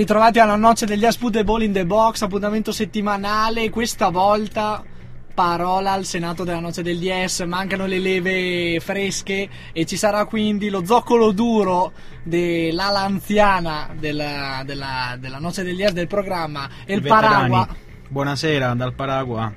Ritrovati alla noce degli Aspute Ball in the Box, appuntamento settimanale, questa volta parola al Senato della Noce del DS, mancano le leve fresche e ci sarà quindi lo zoccolo duro dell'ala anziana della, della, della Noce del DS del programma e il Paragua. Buonasera dal Paragua.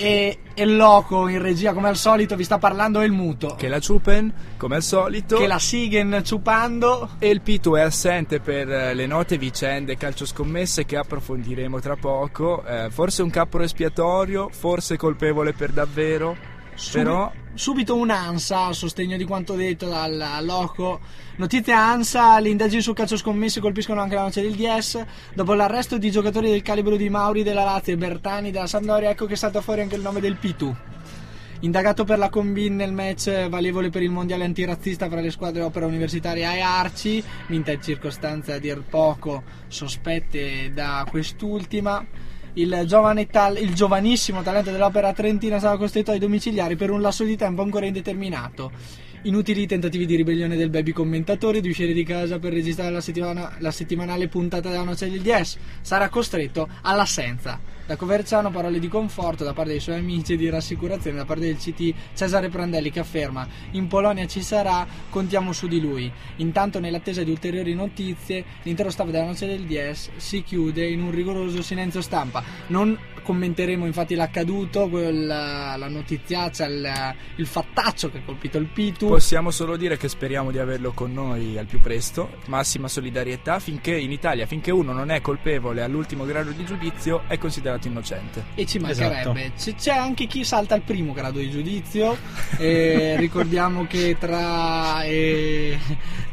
E, e il Loco in regia come al solito vi sta parlando il muto. Che la Chupen, come al solito, che la Sigen ciupando. E il Pitu è assente per eh, le note vicende calcio scommesse che approfondiremo tra poco. Eh, forse un capo espiatorio, forse colpevole per davvero, però subito un'ansa a sostegno di quanto detto dal Loco. Notizie ANSA, le indagini sul calcio scommesse colpiscono anche la noce del DS. Dopo l'arresto di giocatori del calibro di Mauri della Lazio e Bertani della Sampdoria, ecco che salta fuori anche il nome del Pitu. Indagato per la combin nel match valevole per il mondiale antirazzista fra le squadre Opera Universitaria e Arci, vinta in circostanze a dir poco sospette da quest'ultima. Il, tal- il giovanissimo talento dell'Opera Trentina sarà costretto ai domiciliari per un lasso di tempo ancora indeterminato. Inutili tentativi di ribellione del baby commentatore di uscire di casa per registrare la, settimana- la settimanale puntata della Noce del DS. Sarà costretto all'assenza. Da Coverciano parole di conforto da parte dei suoi amici e di rassicurazione da parte del CT Cesare Prandelli che afferma in Polonia ci sarà, contiamo su di lui. Intanto nell'attesa di ulteriori notizie l'intero staff della Noce del DS si chiude in un rigoroso silenzio stampa. Non commenteremo infatti l'accaduto, quel- la notiziaccia, il, il fattaccio che ha colpito il Pitu. possiamo solo dire che speriamo di averlo con noi al più presto. Massima solidarietà finché in Italia, finché uno non è colpevole all'ultimo grado di giudizio, è considerato innocente. E ci mancherebbe. C- C'è anche chi salta al primo grado di giudizio. Ricordiamo che tra, eh,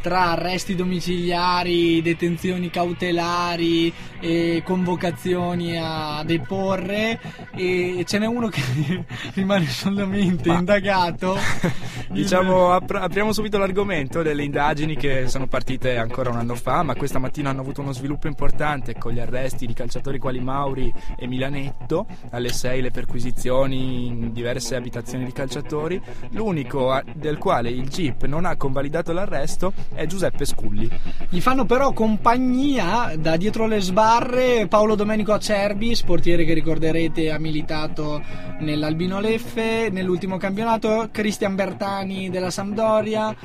tra arresti domiciliari, detenzioni cautelari e convocazioni a deporre, e ce n'è uno che rimane solamente Ma- indagato. Diciamo, apr- apriamo subito l'argomento delle indagini che sono partite ancora un anno fa, ma questa mattina hanno avuto uno sviluppo importante con gli arresti di calciatori quali Mauri e Milanetto, alle 6 le perquisizioni in diverse abitazioni di calciatori. L'unico a- del quale il GIP non ha convalidato l'arresto è Giuseppe Sculli. Gli fanno però compagnia da dietro le sbarre Paolo Domenico Acerbi, sportiere che ricorderete ha militato nell'Albino Leffe nell'ultimo campionato, Cristian Bertani della Sampdoria,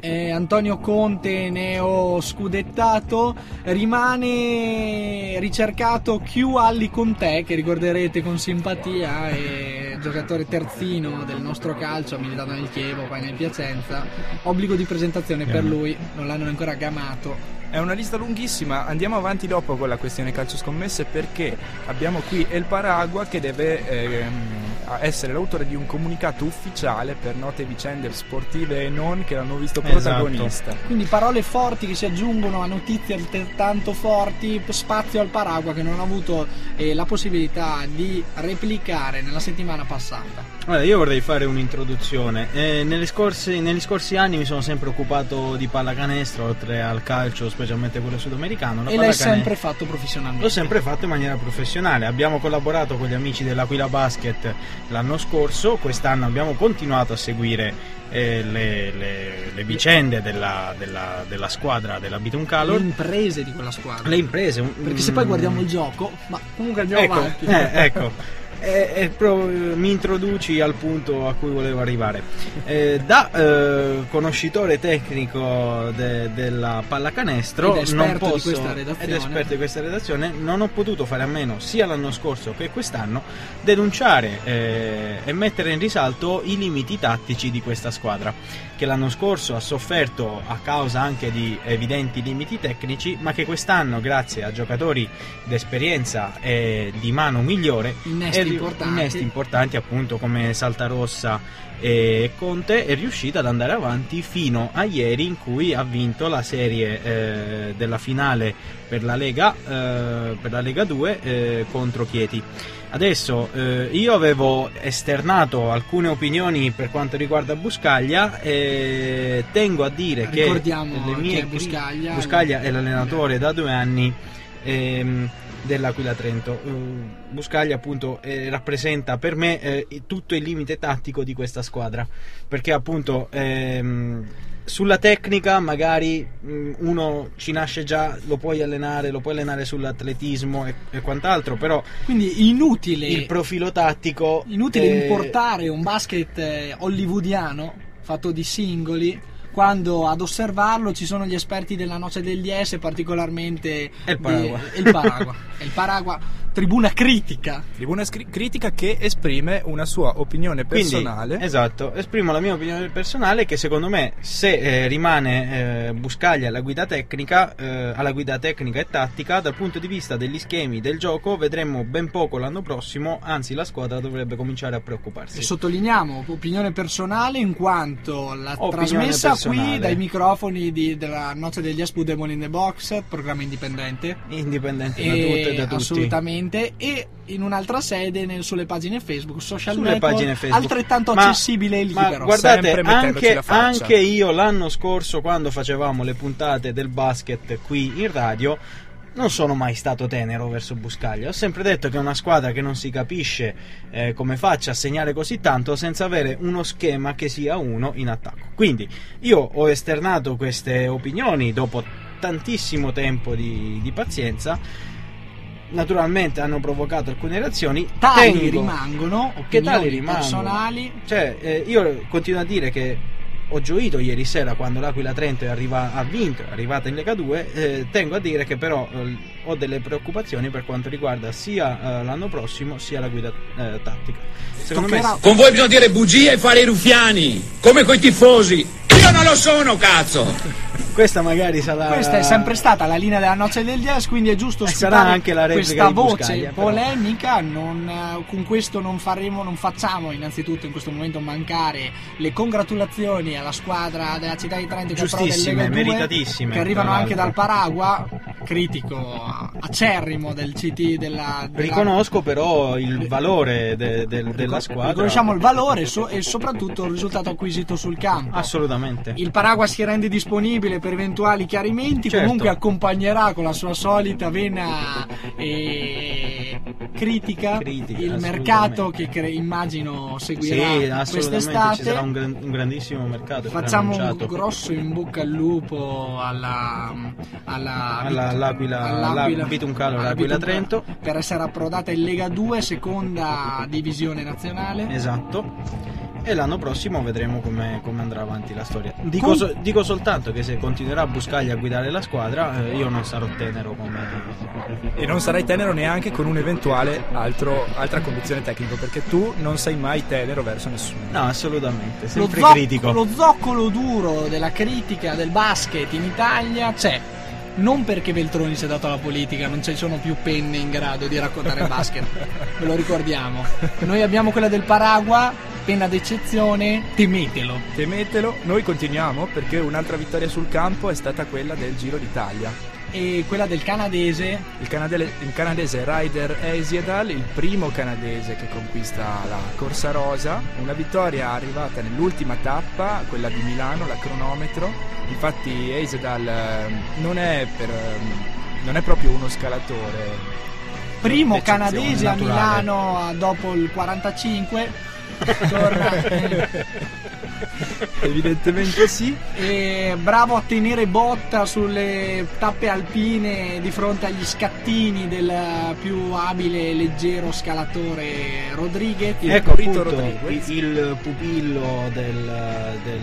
eh, Antonio Conte neo scudettato, rimane ricercato Q Alli Conte che ricorderete con simpatia, è giocatore terzino del nostro calcio, ha militato nel Chievo, poi nel Piacenza, obbligo di presentazione per lui, non l'hanno ancora gamato. È una lista lunghissima, andiamo avanti dopo con la questione calcio scommesse perché abbiamo qui El Paragua che deve ehm, essere l'autore di un comunicato ufficiale per note vicende sportive e non che l'hanno visto Esatto. protagonista. Quindi parole forti che si aggiungono a notizie altrettanto forti, spazio al Paragua che non ha avuto eh, la possibilità di replicare nella settimana passata. Allora, io vorrei fare un'introduzione. Eh, nelle scorse- negli scorsi anni mi sono sempre occupato di pallacanestro, oltre al calcio, specialmente quello sudamericano. La e l'hai sempre fatto professionalmente. L'ho sempre fatto in maniera professionale. Abbiamo collaborato con gli amici dell'Aquila Basket l'anno scorso, quest'anno abbiamo continuato a seguire eh, le, le- le vicende della, della- della squadra della Bitum le Calor. imprese di quella squadra. Le imprese. Perché se poi guardiamo il gioco, ma comunque andiamo ecco, avanti. eh, ecco. Eh, eh, pro- mi introduci al punto a cui volevo arrivare. Eh, da eh, conoscitore tecnico de- della pallacanestro Ed esperto non di posso, questa redazione. ed esperto di questa redazione, non ho potuto fare a meno sia l'anno scorso che quest'anno denunciare eh, e mettere in risalto i limiti tattici di questa squadra, che l'anno scorso ha sofferto a causa anche di evidenti limiti tecnici, ma che quest'anno, grazie a giocatori d'esperienza e di mano migliore, Innesti è importanti. innesti importanti appunto come Saltarossa e Conte è riuscita ad andare avanti fino a ieri in cui ha vinto la serie eh, della finale per la Lega, eh, per la Lega 2 eh, contro Chieti. Adesso eh, io avevo esternato alcune opinioni per quanto riguarda Buscaglia e tengo a dire che Ricordiamo le mie che Buscaglia- Buscaglia è l'allenatore da due anni ehm, dell'Aquila Trento. Eh, Buscaglia appunto eh, rappresenta per me eh, tutto il limite tattico di questa squadra perché appunto ehm, sulla tecnica magari mh, uno ci nasce già, lo puoi allenare, lo puoi allenare sull'atletismo e, e quant'altro, però Quindi inutile, il profilo tattico inutile eh, importare un basket eh, hollywoodiano fatto di singoli quando ad osservarlo ci sono gli esperti della noce del DS particolarmente E il Paragua. di- il Paragua il Paragua tribuna critica Tribuna scri- critica che esprime una sua opinione Quindi, personale. esatto, esprimo la mia opinione personale che secondo me se eh, rimane eh, Buscaglia alla guida tecnica, eh, alla guida tecnica e tattica, dal punto di vista degli schemi del gioco vedremo ben poco l'anno prossimo, anzi la squadra dovrebbe cominciare a preoccuparsi. e sottolineiamo opinione personale in quanto la Opinione trasmessa qui personale. dai microfoni di- della noce degli Espu Demon in the Box programma indipendente Indipendente da tutto e da tutti. assolutamente e in un'altra sede nel- sulle pagine Facebook social Sulle network, pagine Facebook. altrettanto Ma- accessibile e Ma libero guardate, sempre mettendoci anche, anche io l'anno scorso, quando facevamo le puntate del basket qui in radio, non sono mai stato tenero verso Buscaglia. Ho sempre detto che è una squadra che non si capisce eh, come faccia a segnare così tanto senza avere uno schema che sia uno in attacco. Quindi io ho esternato queste opinioni dopo tantissimo tempo di, di pazienza. Naturalmente hanno provocato alcune reazioni. tali Tengo- rimangono che tali rimangono. personali Cioè, eh, io continuo a dire che ho gioito ieri sera quando l'Aquila Trento è arriva- ha vinto, è arrivata in Lega 2. eh, tengo a dire che però eh, ho delle preoccupazioni per quanto riguarda sia eh, l'anno prossimo sia la guida eh, tattica. Secondo Toccherà- me Con voi bisogna dire bugie e fare i ruffiani, come coi tifosi. Io non lo sono, cazzo! questa magari sarà. Questa è sempre stata la linea della noce del jazz, quindi è giusto sarà anche la questa voce polemica. non, eh, con questo non faremo, non facciamo innanzitutto in questo momento mancare le congratulazioni alla squadra della città di Trento Giustissime, Lega 2, meritatissime, che arrivano anche dal. Paragua, critico acerrimo del CT della, della Riconosco però il valore de- del- della squadra. Riconosciamo il valore so- e soprattutto il risultato acquisito sul campo. Assolutamente. Il Paragua si rende disponibile per eventuali chiarimenti, Certo. comunque accompagnerà con la sua solita vena eh, critica, Critica, il assolutamente. mercato che cre- immagino Sì, seguirà assolutamente ci quest'estate. sarà un, gran- un grandissimo mercato. Facciamo un grosso in bocca al lupo alla, alla, Alla- all'Aquila- alla Bituncalo, alla l'Aquila Bituncalo, Trento. per essere approdata in Lega 2, seconda divisione nazionale. Esatto. E l'anno prossimo vedremo come, come andrà avanti la storia. Dico, Com- so- dico soltanto che se continuerà Buscaglia a guidare la squadra, eh, io non sarò tenero come. E non sarai tenero neanche con un eventuale altro, altra condizione tecnica, perché tu non sei mai tenero verso nessuno. No, assolutamente. Lo, Sempre zoc- critico. lo zoccolo duro della critica del basket in Italia c'è. Non perché Veltroni si è dato alla politica, non ci sono più penne in grado di raccontare il basket, ve lo ricordiamo. Noi abbiamo quella del Paragua, penna d'eccezione, temetelo. Temetelo, noi continuiamo perché un'altra vittoria sul campo è stata quella del Giro d'Italia. E quella del canadese, Il, canadele- il canadese Ryder Eisiedal, il primo canadese che conquista la Corsa Rosa, una vittoria arrivata nell'ultima tappa, quella di Milano, la cronometro. Infatti Eisiedal eh, non è, per, eh, non è proprio uno scalatore. primo canadese a naturale. Milano a- dopo il 45, torna Evidentemente sì. e bravo a tenere botta sulle tappe alpine di fronte agli scattini del più abile e leggero scalatore Rodriguez. Il ecco Rito appunto Rodriguez. il, il pupillo del, del,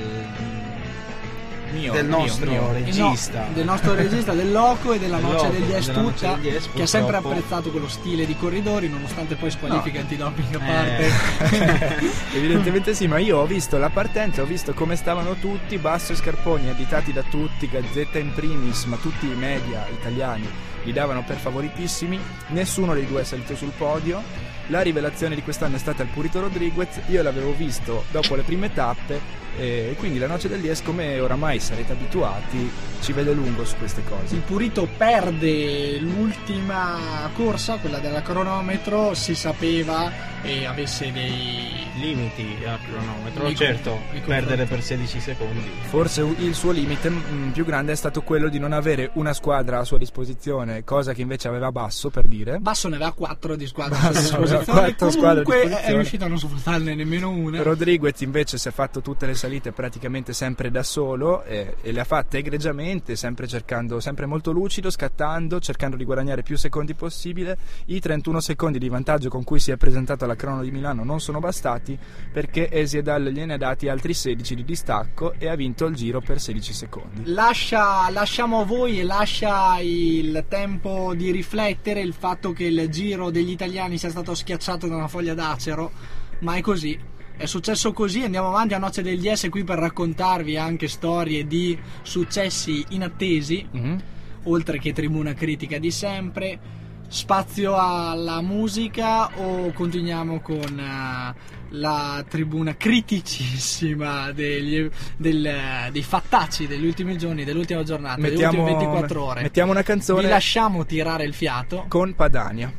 Mio, del nostro mio. regista. Eh no, del nostro regista del Loco e della Del Noce degli Es della Noce tutta degli Es, che ha sempre apprezzato quello stile di corridori nonostante poi squalifica antidoping a Eh. parte Evidentemente sì, ma io ho visto la partenza, ho visto come stavano tutti, Basso e Scarponi, additati da tutti, Gazzetta in primis, ma tutti i media italiani li davano per favoritissimi, nessuno dei due è salito sul podio La rivelazione di quest'anno è stata il Purito Rodriguez, io l'avevo visto dopo le prime tappe e quindi la noce del Dies, come oramai sarete abituati, ci vede lungo su queste cose. Il Purito perde l'ultima corsa, quella del cronometro, si sapeva e avesse dei limiti al cronometro, Nei certo, nei perdere per 16 secondi. Forse il suo limite mm, più grande è stato quello di non avere una squadra a sua disposizione, cosa che invece aveva Basso per dire. Basso ne aveva 4 di squadre a Basso sua aveva disposizione. Quattro squadre è riuscito a non sfruttarne nemmeno una. Rodriguez invece si è fatto tutte le salite praticamente sempre da solo eh, e le ha fatte egregiamente, sempre cercando, sempre molto lucido, scattando, cercando di guadagnare più secondi possibile. I 31 secondi di vantaggio con cui si è presentato alla crono di Milano non sono bastati perché Esiedal gliene ha dati altri 16 di distacco e ha vinto il giro per 16 secondi. Lascia, lasciamo a voi e lascia il tempo di riflettere il fatto che il giro degli italiani sia stato schiacciato da una foglia d'acero, ma è così. È successo così, andiamo avanti a Noce del DS qui per raccontarvi anche storie di successi inattesi, Mhm. oltre che tribuna critica di sempre. Spazio alla musica o continuiamo con eh, la tribuna criticissima degli- del- dei fattacci degli ultimi giorni, dell'ultima giornata, delle Mettiamo, ultime 24 ore? mettiamo una canzone Vi lasciamo tirare il fiato. con Padania.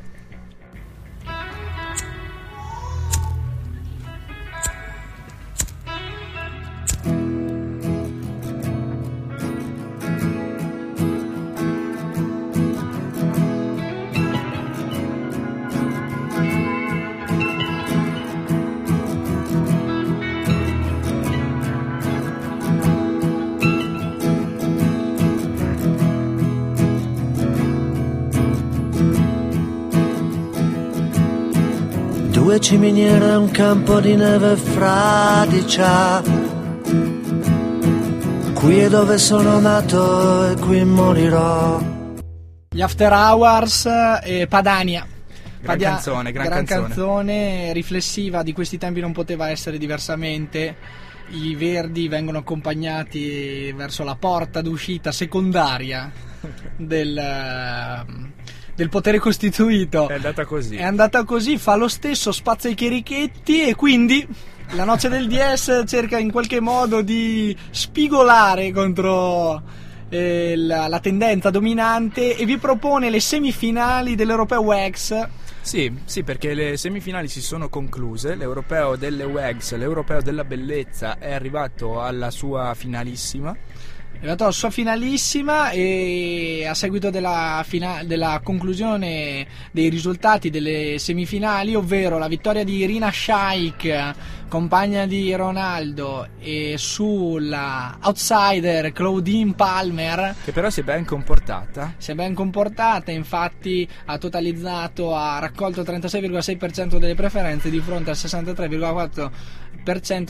Due ciminiere e un campo di neve fradicia. Qui è dove sono nato e qui morirò. Gli After Hours e Padania. Gran canzone, gran canzone. canzone riflessiva di questi tempi non poteva essere diversamente. I verdi vengono accompagnati verso la porta d'uscita secondaria del, ehm, del potere costituito. È andata così. È andata così, fa lo stesso, spazza i cherichetti e quindi la noce del DS cerca in qualche modo di spigolare contro eh, la, la tendenza dominante e vi propone le semifinali dell'Europeo WEX. Sì, sì, perché le semifinali si sono concluse, l'europeo delle WEGS, l'europeo della bellezza è arrivato alla sua finalissima. È arrivato alla sua finalissima e a seguito della, fina- della conclusione dei risultati delle semifinali, ovvero la vittoria di Irina Shaik, compagna di Ronaldo, e sulla outsider Claudine Palmer, Che però si è ben comportata. si è ben comportata, infatti ha totalizzato, ha raccolto il 36,6% delle preferenze di fronte al 63,4%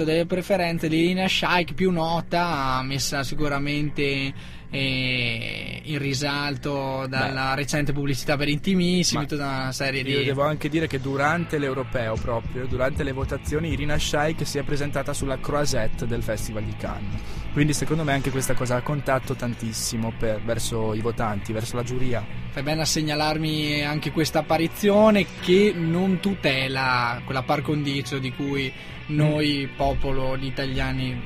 delle preferenze di Irina Shaik, più nota, messa sicuramente eh, in risalto dalla recente pubblicità per intimissimi, Ma tutta una serie Io di... devo anche dire che durante l'europeo proprio, durante le votazioni, Irina Shayk si è presentata sulla croisette del Festival di Cannes. Quindi secondo me anche questa cosa ha contatto tantissimo per- verso i votanti, verso la giuria. Fai bene a segnalarmi anche questa apparizione che non tutela quella par condicio di cui noi, popolo di italiani,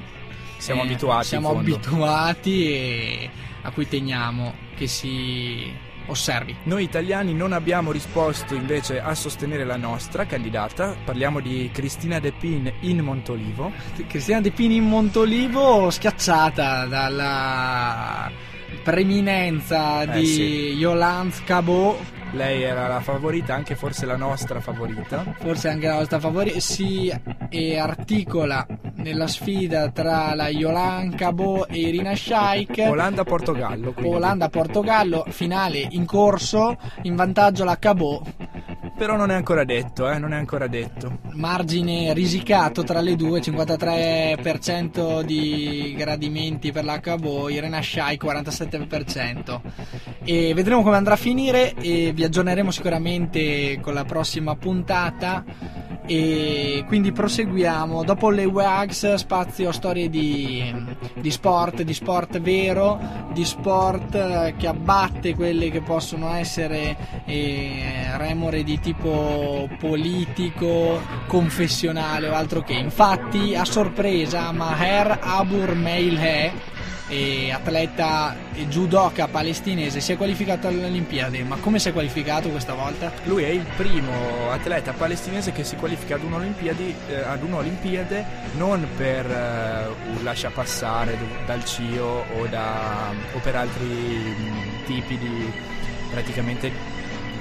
Siamo eh, abituati, siamo abituati e a cui teniamo che si osservi. Noi italiani non abbiamo risposto invece a sostenere la nostra candidata, parliamo di Cristina De Pin in Montolivo. Cristina De Pini in Montolivo schiacciata dalla preminenza Eh, di sì. Yolande Cabot Lei era la favorita, anche forse la nostra favorita. forse anche la nostra favorita, si articola nella sfida tra la Yolande Cabot e Irina Shaik. Olanda-Portogallo. Olanda-Portogallo, finale in corso, in vantaggio la Cabot, Però non è ancora detto, eh, non è ancora detto. margine risicato tra le due, 53% di gradimenti per la Cabot, Irina Shai 47%. E vedremo come andrà a finire e vi aggiorneremo sicuramente con la prossima puntata e quindi proseguiamo. Dopo le WAGS spazio storie di, di sport di sport vero di sport eh, che abbatte quelle che possono essere eh, remore di tipo politico confessionale o altro che. Infatti a sorpresa Maher Abur Meilhe e atleta judoka palestinese si è qualificato alle Olimpiadi ma come si è qualificato questa volta? Lui è il primo atleta palestinese che si qualifica ad un'Olimpiadi, eh, ad un'Olimpiade non per eh, un lasciapassare dal CIO o, da, o per altri mh, tipi di praticamente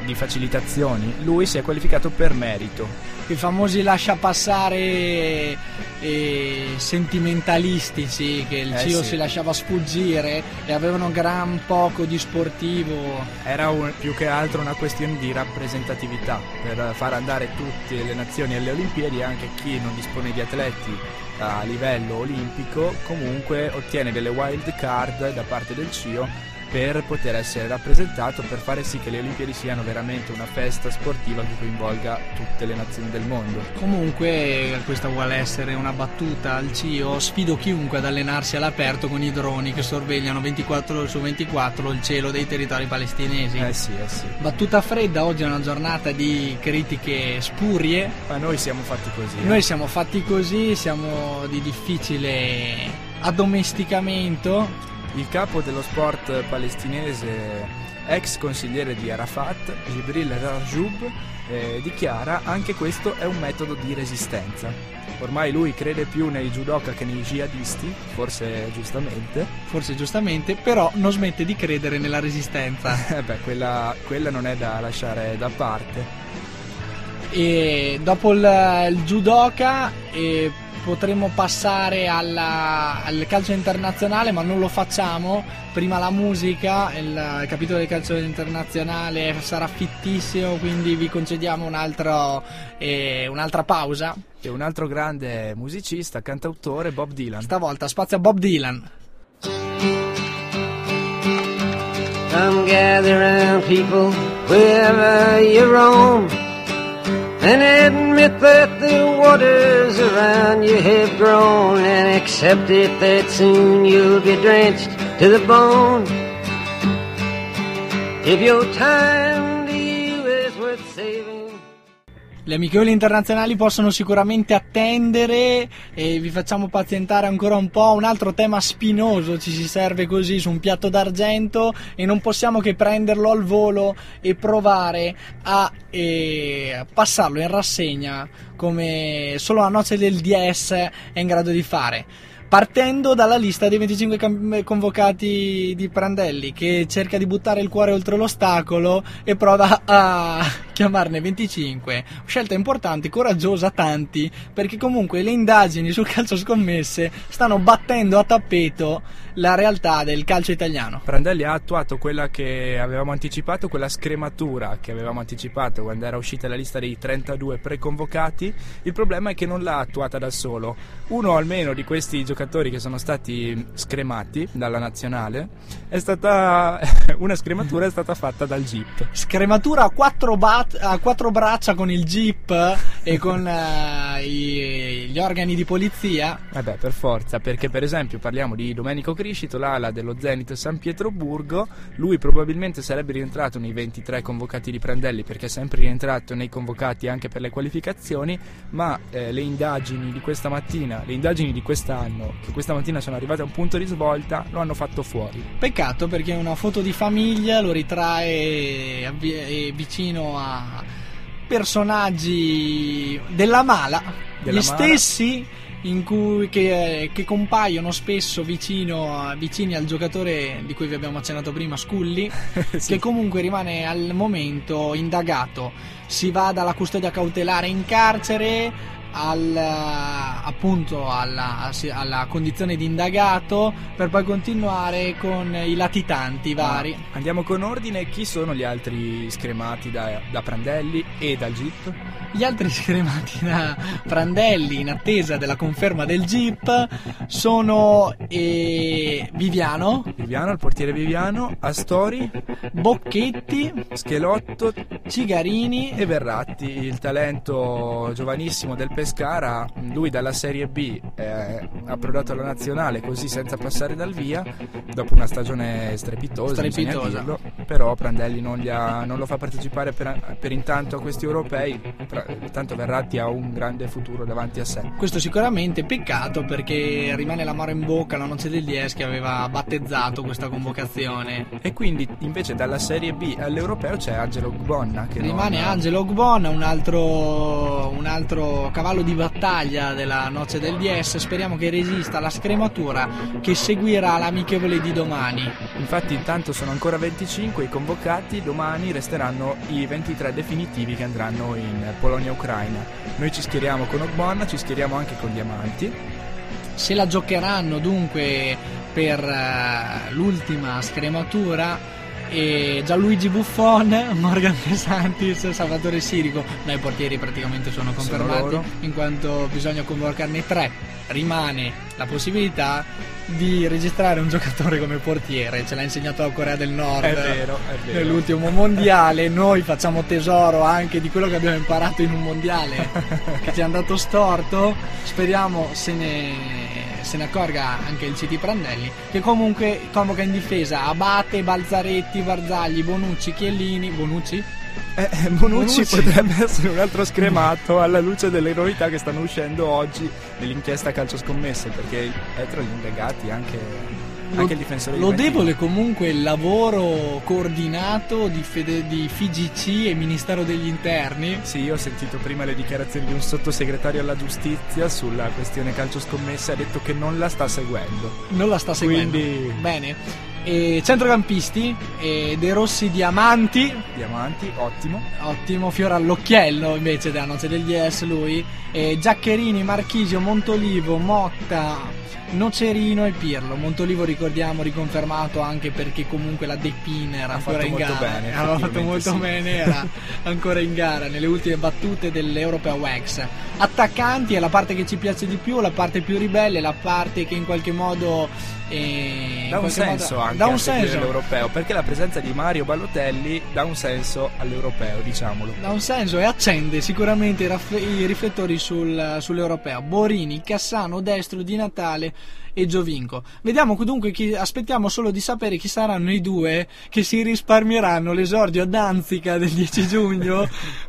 di facilitazioni. Lui si è qualificato per merito. I famosi lascia passare eh, sentimentalisti, sì, che il Eh, CIO sì. si lasciava sfuggire e avevano gran poco di sportivo. Era un- più che altro una questione di rappresentatività per far andare tutte le nazioni alle Olimpiadi e anche chi non dispone di atleti a livello olimpico comunque ottiene delle wild card da parte del CIO per poter essere rappresentato per fare sì che le Olimpiadi siano veramente una festa sportiva che coinvolga tutte le nazioni del mondo. Comunque, questa vuole essere una battuta al CIO. Sfido chiunque ad allenarsi all'aperto con i droni che sorvegliano 24 ore su 24 il cielo dei territori palestinesi. Eh sì, eh sì. Battuta fredda, oggi è una giornata di critiche spurie. Ma noi siamo fatti così. eh. Noi siamo fatti così, siamo di difficile addomesticamento. Il capo dello sport palestinese, ex consigliere di Arafat, Jibril Rajoub, eh, dichiara anche questo è un metodo di resistenza. Ormai lui crede più nei judoka che nei jihadisti, forse giustamente. Forse giustamente, però non smette di credere nella resistenza. Eh beh, quella, quella non è da lasciare da parte. e dopo il, il judoka eh, potremmo passare alla- al calcio internazionale ma non lo facciamo. Prima la musica il, il capitolo del calcio internazionale sarà fittissimo quindi vi concediamo un altro, eh, un'altra pausa. E un altro grande musicista, cantautore, Bob Dylan. stavolta spazio a Bob Dylan. Come gather round people wherever you roam and admit that the waters around you have grown and accept it that soon you'll be drenched to the bone. If your time Le amichevoli internazionali possono sicuramente attendere e vi facciamo pazientare ancora un po'. Un altro tema spinoso ci si serve così su un piatto d'argento e non possiamo che prenderlo al volo e provare a eh, passarlo in rassegna come solo la noce del DS è in grado di fare. Partendo dalla lista dei 25 cam- convocati di Prandelli, che cerca di buttare il cuore oltre l'ostacolo e prova a chiamarne 25. Scelta importante, coraggiosa, tanti, perché comunque le indagini sul calcio scommesse stanno battendo a tappeto la realtà del calcio italiano. Prandelli ha attuato quella che avevamo anticipato, quella scrematura che avevamo anticipato quando era uscita la lista dei 32 preconvocati. Il problema è che non l'ha attuata da solo. Uno almeno di questi giocatori che sono stati scremati dalla nazionale è stata una scrematura è stata fatta dal Jeep. Scrematura a quattro, bat- a quattro braccia con il jeep e con eh, i- gli organi di polizia. Vabbè, per forza, perché per esempio parliamo di Domenico Criscito, l'ala dello Zenit San Pietroburgo, lui probabilmente sarebbe rientrato nei 23 convocati di Prandelli perché è sempre rientrato nei convocati anche per le qualificazioni, ma eh, le indagini di questa mattina, le indagini di quest'anno, che questa mattina sono arrivate a un punto di svolta, lo hanno fatto fuori. Peccato perché è una foto di famiglia, lo ritrae avvi- eh, vicino a personaggi della mala, Della gli mala. stessi in cui, che, che compaiono spesso vicino, vicini al giocatore di cui vi abbiamo accennato prima, Scully, Sì. che comunque rimane al momento indagato. Si va dalla custodia cautelare in carcere al, appunto alla, alla condizione di indagato per poi continuare con i latitanti vari. Andiamo con ordine, chi sono gli altri scremati da, da Prandelli e dal GIP? Gli altri scremati da Prandelli in attesa della conferma del GIP sono eh, Viviano, Viviano, il portiere Viviano, Astori, Bocchetti, Schelotto Cigarini e Verratti, il talento giovanissimo del Pescara, lui dalla Serie B è approdato alla nazionale così senza passare dal via, dopo una stagione strepitosa, Strepitosa. dirlo, però Prandelli non, gli ha- non lo fa partecipare per, per intanto a questi europei, tanto Verratti ha un grande futuro davanti a sé. Questo sicuramente peccato perché rimane l'amaro in bocca la noce del Dies che aveva battezzato questa convocazione. E quindi invece dalla Serie B all'Europeo c'è Angelo Gbonna che Rimane non- Angelo Ogbonna, un altro, un altro cavallo di battaglia della noce del Dies. Speriamo che resista alla scrematura che seguirà l'amichevole di domani. Infatti intanto sono ancora 25 i convocati, domani resteranno i 23 definitivi che andranno in Polonia-Ucraina. Noi ci schieriamo con Ogbonna, ci schieriamo anche con Diamanti. Se la giocheranno dunque per eh, l'ultima scrematura Gianluigi Buffon, Morgan De Santis, Salvatore Sirico, no, i portieri praticamente sono Sono confermati loro. in quanto bisogna convocarne tre. Rimane la possibilità di registrare un giocatore come portiere, ce l'ha insegnato la Corea del Nord. È vero, è vero. Nell'ultimo mondiale noi facciamo tesoro anche di quello che abbiamo imparato in un mondiale che ci è andato storto. Speriamo se ne, se ne accorga anche il CT Prandelli, che comunque convoca in difesa Abate, Balzaretti, Barzagli, Bonucci, Chiellini. Bonucci? Eh, eh, Bonucci, Bonucci. potrebbe essere un altro scremato alla luce delle novità che stanno uscendo oggi nell'inchiesta calcio scommesse, perché dietro gli indagati anche, anche il difensore di Lodevole comunque il lavoro coordinato di, Fede- di FIGC e Ministero degli Interni. Sì, io ho sentito prima le dichiarazioni di un sottosegretario alla giustizia sulla questione calcio scommesse, ha detto che non la sta seguendo. Non la sta seguendo. Quindi- Bene. E centrocampisti, e De Rossi Diamanti, Diamanti, ottimo. Ottimo, fiore all'occhiello invece della noce del DS lui. E Giaccherini, Marchisio, Montolivo, Motta, Nocerino e Pirlo. Montolivo ricordiamo riconfermato anche perché comunque la Depin era Ha ancora fatto in gara. bene, Aveva fatto molto sì. bene, era ancora in gara nelle ultime battute dell'Europea Wax. Attaccanti è la parte che ci piace di più, la parte più ribelle, la parte che in qualche modo... eh, Dà un qualche modo- senso anche dà un senso. l'europeo, perché la presenza di Mario Balotelli dà un senso all'europeo, diciamolo. Da un senso e accende sicuramente i, raff- i riflettori sul- sull'europeo. Borini, Cassano, Destro, Di Natale e Giovinco. Vediamo dunque chi aspettiamo solo di sapere chi saranno i due che si risparmieranno l'esordio a Danzica del 10 giugno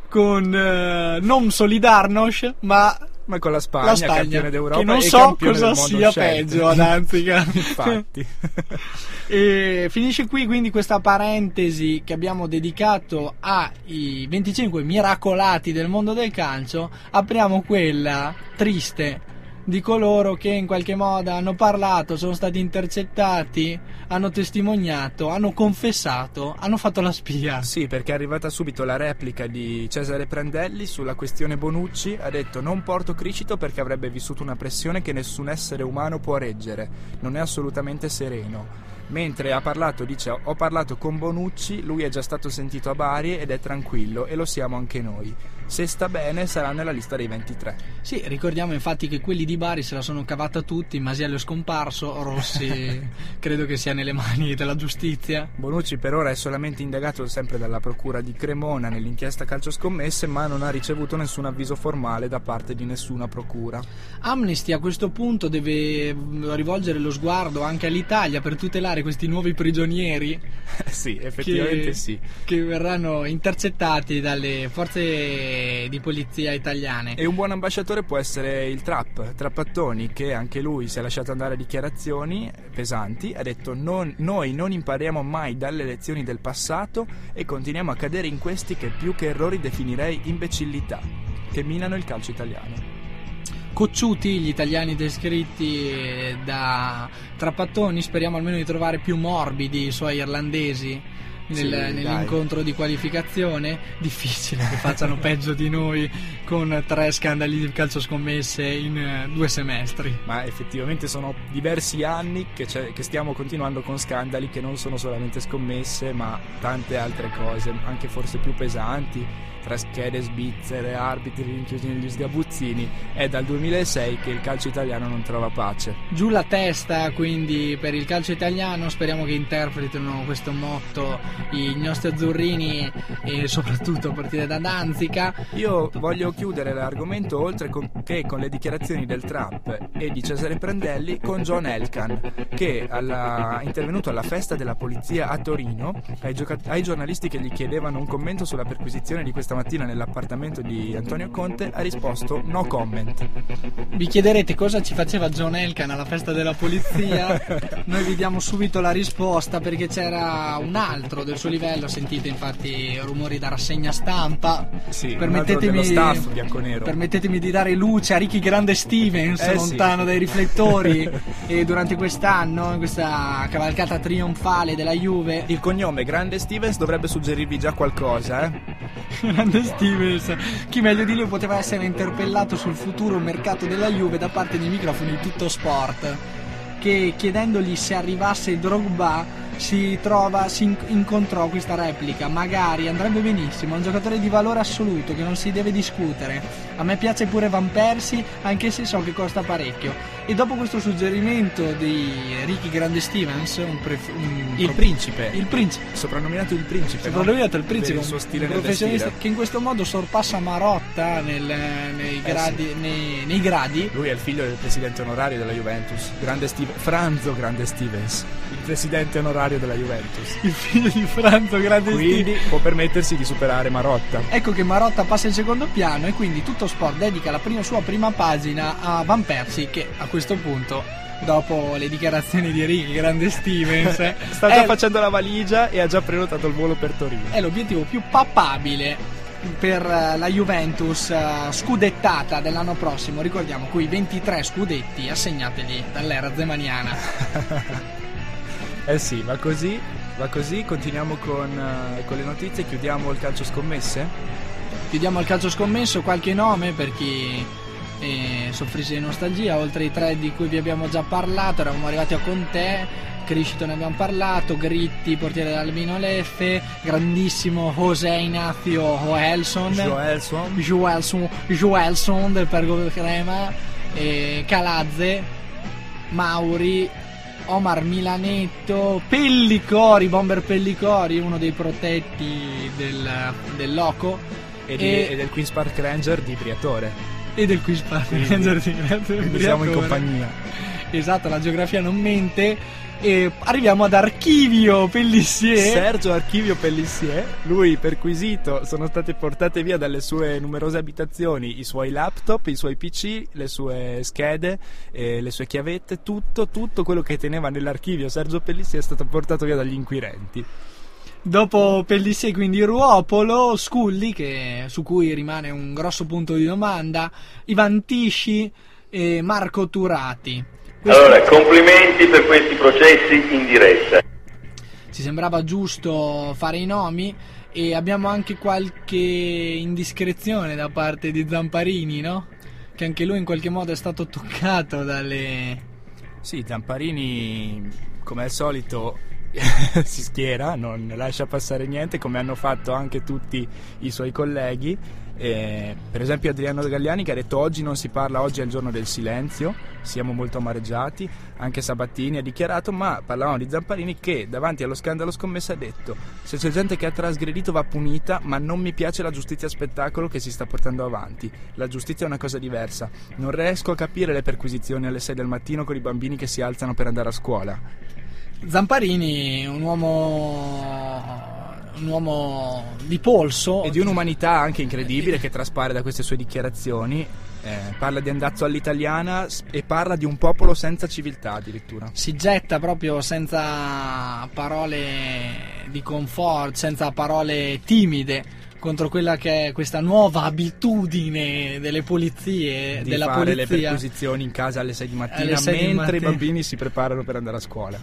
con eh, non Solidarnosc ma Ma con la Spagna, la Spagna campione d'Europa che non e so cosa sia scelto. peggio a Danzica. Infatti. E finisce qui quindi questa parentesi che abbiamo dedicato ai 25 miracolati del mondo del calcio. Apriamo quella triste di coloro che in qualche modo hanno parlato, sono stati intercettati, hanno testimoniato, hanno confessato, hanno fatto la spia. Sì, perché è arrivata subito la replica di Cesare Prandelli sulla questione Bonucci. Ha detto: Non porto Cricito perché avrebbe vissuto una pressione che nessun essere umano può reggere. Non è assolutamente sereno. Mentre ha parlato, dice: Ho parlato con Bonucci, lui è già stato sentito a Bari ed è tranquillo, e lo siamo anche noi. Se sta bene, sarà nella lista dei 23. Sì, ricordiamo infatti che quelli di Bari se la sono cavata tutti, Masiello è scomparso, Rossi credo che sia nelle mani della giustizia. Bonucci per ora è solamente indagato sempre dalla procura di Cremona nell'inchiesta calcio scommesse, ma non ha ricevuto nessun avviso formale da parte di nessuna procura. Amnesty a questo punto deve mm, rivolgere lo sguardo anche all'Italia per tutelare questi nuovi prigionieri sì, effettivamente che, sì. che verranno intercettati dalle forze di polizia italiane. E un buon ambasciatore può essere il Trapp, Trappattoni, che anche lui si è lasciato andare a dichiarazioni pesanti, ha detto non- noi non impariamo mai dalle lezioni del passato e continuiamo a cadere in questi che più che errori definirei imbecillità, che minano il calcio italiano. Cocciuti, gli italiani descritti da Trappattoni, speriamo almeno di trovare più morbidi i suoi irlandesi nel- Sì, dai. nell'incontro di qualificazione. Difficile che facciano peggio di noi con tre scandali di calcio scommesse in eh, due semestri. Ma effettivamente sono diversi anni che, c'è- che stiamo continuando con scandali che non sono solamente scommesse, ma tante altre cose, anche forse più pesanti. Tra schede svizzere, arbitri rinchiusi negli sgabuzzini. È dal 2006 che il calcio italiano non trova pace. Giù la testa quindi per il calcio italiano, speriamo che interpretino questo motto i nostri azzurrini e soprattutto a partire da Danzica. Io voglio chiudere l'argomento oltre con- che con le dichiarazioni del Trump e di Cesare Prandelli con John Elkan che alla- è intervenuto alla festa della polizia a Torino ai, gioca- ai giornalisti che gli chiedevano un commento sulla perquisizione di questa mattina nell'appartamento di Antonio Conte ha risposto no comment. Vi chiederete cosa ci faceva John Elkan alla festa della polizia? Noi vi diamo subito la risposta perché c'era un altro del suo livello, sentite infatti rumori da rassegna stampa. Sì, permettetemi, staff bianconero. permettetemi di dare luce a Ricky Grande Stevens, Eh sì. lontano dai riflettori. e durante quest'anno, in questa cavalcata trionfale della Juve, Il cognome Grande Stevens dovrebbe suggerirvi già qualcosa, eh? Grande Stevens, chi meglio di lui poteva essere interpellato sul futuro mercato della Juve da parte dei microfoni di tutto sport che chiedendogli se arrivasse Drogba si trova, si in- incontrò questa replica, magari andrebbe benissimo, è un giocatore di valore assoluto che non si deve discutere. A me piace pure Van Persie, anche se so che costa parecchio. E dopo questo suggerimento di Ricky Grande Stevens, un pref- un Il pro- principe. il principe, Soprannominato il principe. no? Soprannominato il principe, il suo stile un professionista che in questo modo sorpassa Marotta nel- nei, gradi, nei, nei gradi. Lui è il figlio del presidente onorario della Juventus, grande Steve- Franzo Grande Stevens, il presidente onorario della Juventus. Il figlio di Franzo Grande Quindi può permettersi di superare Marotta. Ecco che Marotta passa in secondo piano e quindi tutto sport dedica la prima- sua prima pagina a Van Persie che a questo punto, dopo le dichiarazioni di Ricky Grande Stevens, Sta già è, facendo la valigia e ha già prenotato il volo per Torino. è l'obiettivo più papabile per eh, la Juventus eh, scudettata dell'anno prossimo. Ricordiamo quei 23 scudetti assegnateli dall'era zemaniana. Eh sì, va così, va così, continuiamo con, eh, con le notizie, chiudiamo il calcio scommesse. Chiudiamo il calcio scommesso, qualche nome per chi eh, soffrisse di nostalgia, oltre ai tre di cui vi abbiamo già parlato, eravamo arrivati a Conte, Criscito ne abbiamo parlato, Gritti, portiere dell'Albino Leffe, grandissimo José Ignacio Joelson, Joelson, Joelson, Joelson del Pergo Crema, eh, Calazze, Mauri, Omar Milanetto, Pellicori, Bomber Pellicori, uno dei protetti del, del Loco e, di- E- e del Queen's Park Ranger di Briatore. e del quiz Park Ranger di Grazie Quindi siamo in Briatore. compagnia. Esatto, la geografia non mente. E arriviamo ad Archivio Pellissier. Sergio Archivio Pellissier, lui perquisito, sono state portate via dalle sue numerose abitazioni i suoi laptop, i suoi PC, le sue schede, eh, le sue chiavette, tutto, tutto quello che teneva nell'archivio Sergio Pellissier è stato portato via dagli inquirenti. Dopo Pellissier, quindi Ruopolo, Sculli, che- su cui rimane un grosso punto di domanda, Ivan Tisci e Marco Turati. Allora, complimenti per questi processi in diretta. ci sembrava giusto fare i nomi e abbiamo anche qualche indiscrezione da parte di Zamparini, no? Che anche lui in qualche modo è stato toccato dalle... Sì, Zamparini, come al solito, si schiera, non lascia passare niente, come hanno fatto anche tutti i suoi colleghi. Eh, per esempio Adriano Galliani che ha detto oggi non si parla, oggi è il giorno del silenzio, siamo molto amareggiati, anche Sabattini ha dichiarato, ma parlavamo di Zamparini che davanti allo scandalo scommessa ha detto se c'è gente che ha trasgredito va punita, ma non mi piace la giustizia spettacolo che si sta portando avanti, la giustizia è una cosa diversa, non riesco a capire le perquisizioni alle 6 del mattino con i bambini che si alzano per andare a scuola. Zamparini, un uomo... un uomo di polso. E di un'umanità anche incredibile che traspare da queste sue dichiarazioni. Eh, parla di andazzo all'italiana e parla di un popolo senza civiltà addirittura. si getta proprio senza parole di comfort, senza parole timide contro quella che è questa nuova abitudine delle polizie, Di della fare le polizia. perquisizioni in casa alle 6 di mattina Alle sei di mentre i mattina. bambini si preparano per andare a scuola.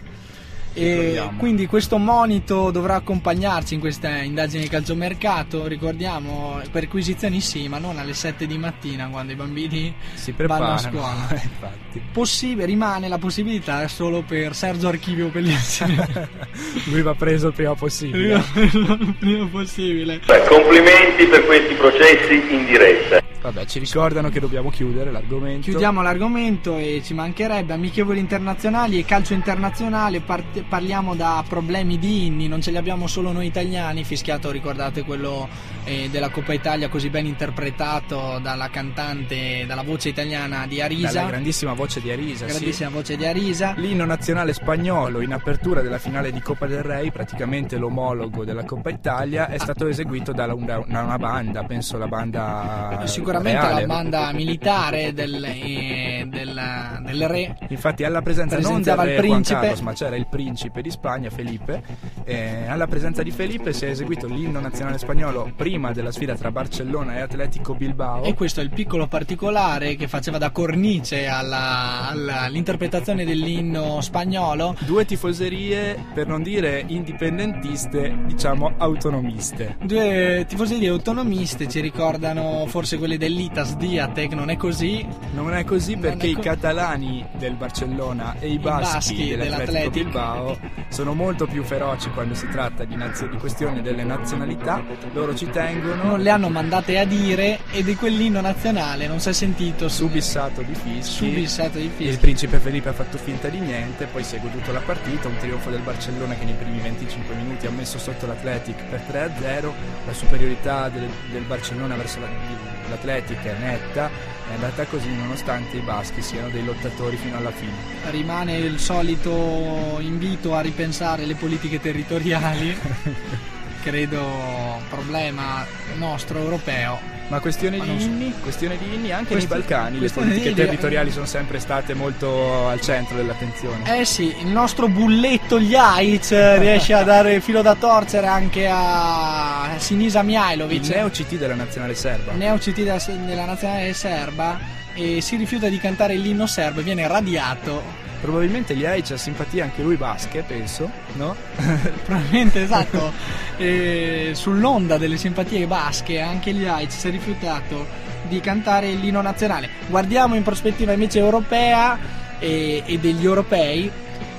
E quindi questo monito dovrà accompagnarci in questa indagine di calciomercato, ricordiamo, perquisizioni sì, ma non alle 7 di mattina quando i bambini Si vanno a preparano. scuola. Infatti. Possibile, rimane la possibilità solo per Sergio Archivio Pellizzini. Lui va preso il prima possibile. il prima possibile. Beh, complimenti per questi processi in diretta. Vabbè, ci ricordano che dobbiamo chiudere l'argomento. Chiudiamo l'argomento e ci mancherebbe amichevoli internazionali e calcio internazionale. Part- parliamo da problemi di inni, non ce li abbiamo solo noi italiani. Fischiato, ricordate quello eh, della Coppa Italia, così ben interpretato dalla cantante, dalla voce italiana di Arisa. Dalla grandissima voce di Arisa. sì. grandissima voce di Arisa. L'inno nazionale spagnolo in apertura della finale di Coppa del Re, praticamente l'omologo della Coppa Italia, è stato eseguito da una, da una banda, penso la banda Sicuramente reale. la banda militare del, eh, del- del re. Infatti alla presenza non del re principe. Carlos, ma c'era il principe di Spagna, Felipe. E alla presenza di Felipe si è eseguito l'inno nazionale spagnolo prima della sfida tra Barcellona e Atletico Bilbao. E questo è il piccolo particolare che faceva da cornice alla- alla- all'interpretazione dell'inno spagnolo. Due tifoserie, per non dire indipendentiste, diciamo autonomiste. Due tifoserie autonomiste ci ricordano forse quelle dell'Itas Diate, che non è così. Non è così perché è i co- catalani del Barcellona e i I baschi, baschi dell'Atletico dell'Atletico. Bilbao sono molto più feroci quando si tratta di, nazio- di questioni delle nazionalità. Loro ci tengono. Non le hanno mandate a dire e di quell'inno nazionale non si è sentito su- subissato di fischi. subissato di Il fischi. principe Felipe ha fatto finta di niente, poi si è goduto la partita, un trionfo del Barcellona che nei primi 25 minuti ha messo sotto l'Atletic per 3-0, la superiorità del, del Barcellona verso la- l'Atletic è netta, è andata così nonostante i baschi siano dei lottatori fino alla fine. Rimane il solito invito a ripensare le politiche territoriali. Credo problema nostro europeo. Ma questione Ma di non so. inni, questione di inni anche Questi- nei Balcani, le politiche inni- territoriali sono sempre state molto al centro dell'attenzione. Eh sì, il nostro bulletto Jaic riesce a dare filo da torcere anche a Sinisa Il Mihailovic, neo CT della nazionale serba. neo CT della, della nazionale serba, e si rifiuta di cantare l'inno serbo e viene radiato. Probabilmente Liaic ha simpatia anche lui basche, penso, no? Probabilmente esatto, e sull'onda delle simpatie basche anche Jaic si è rifiutato di cantare l'inno nazionale. Guardiamo in prospettiva invece europea e, e degli europei.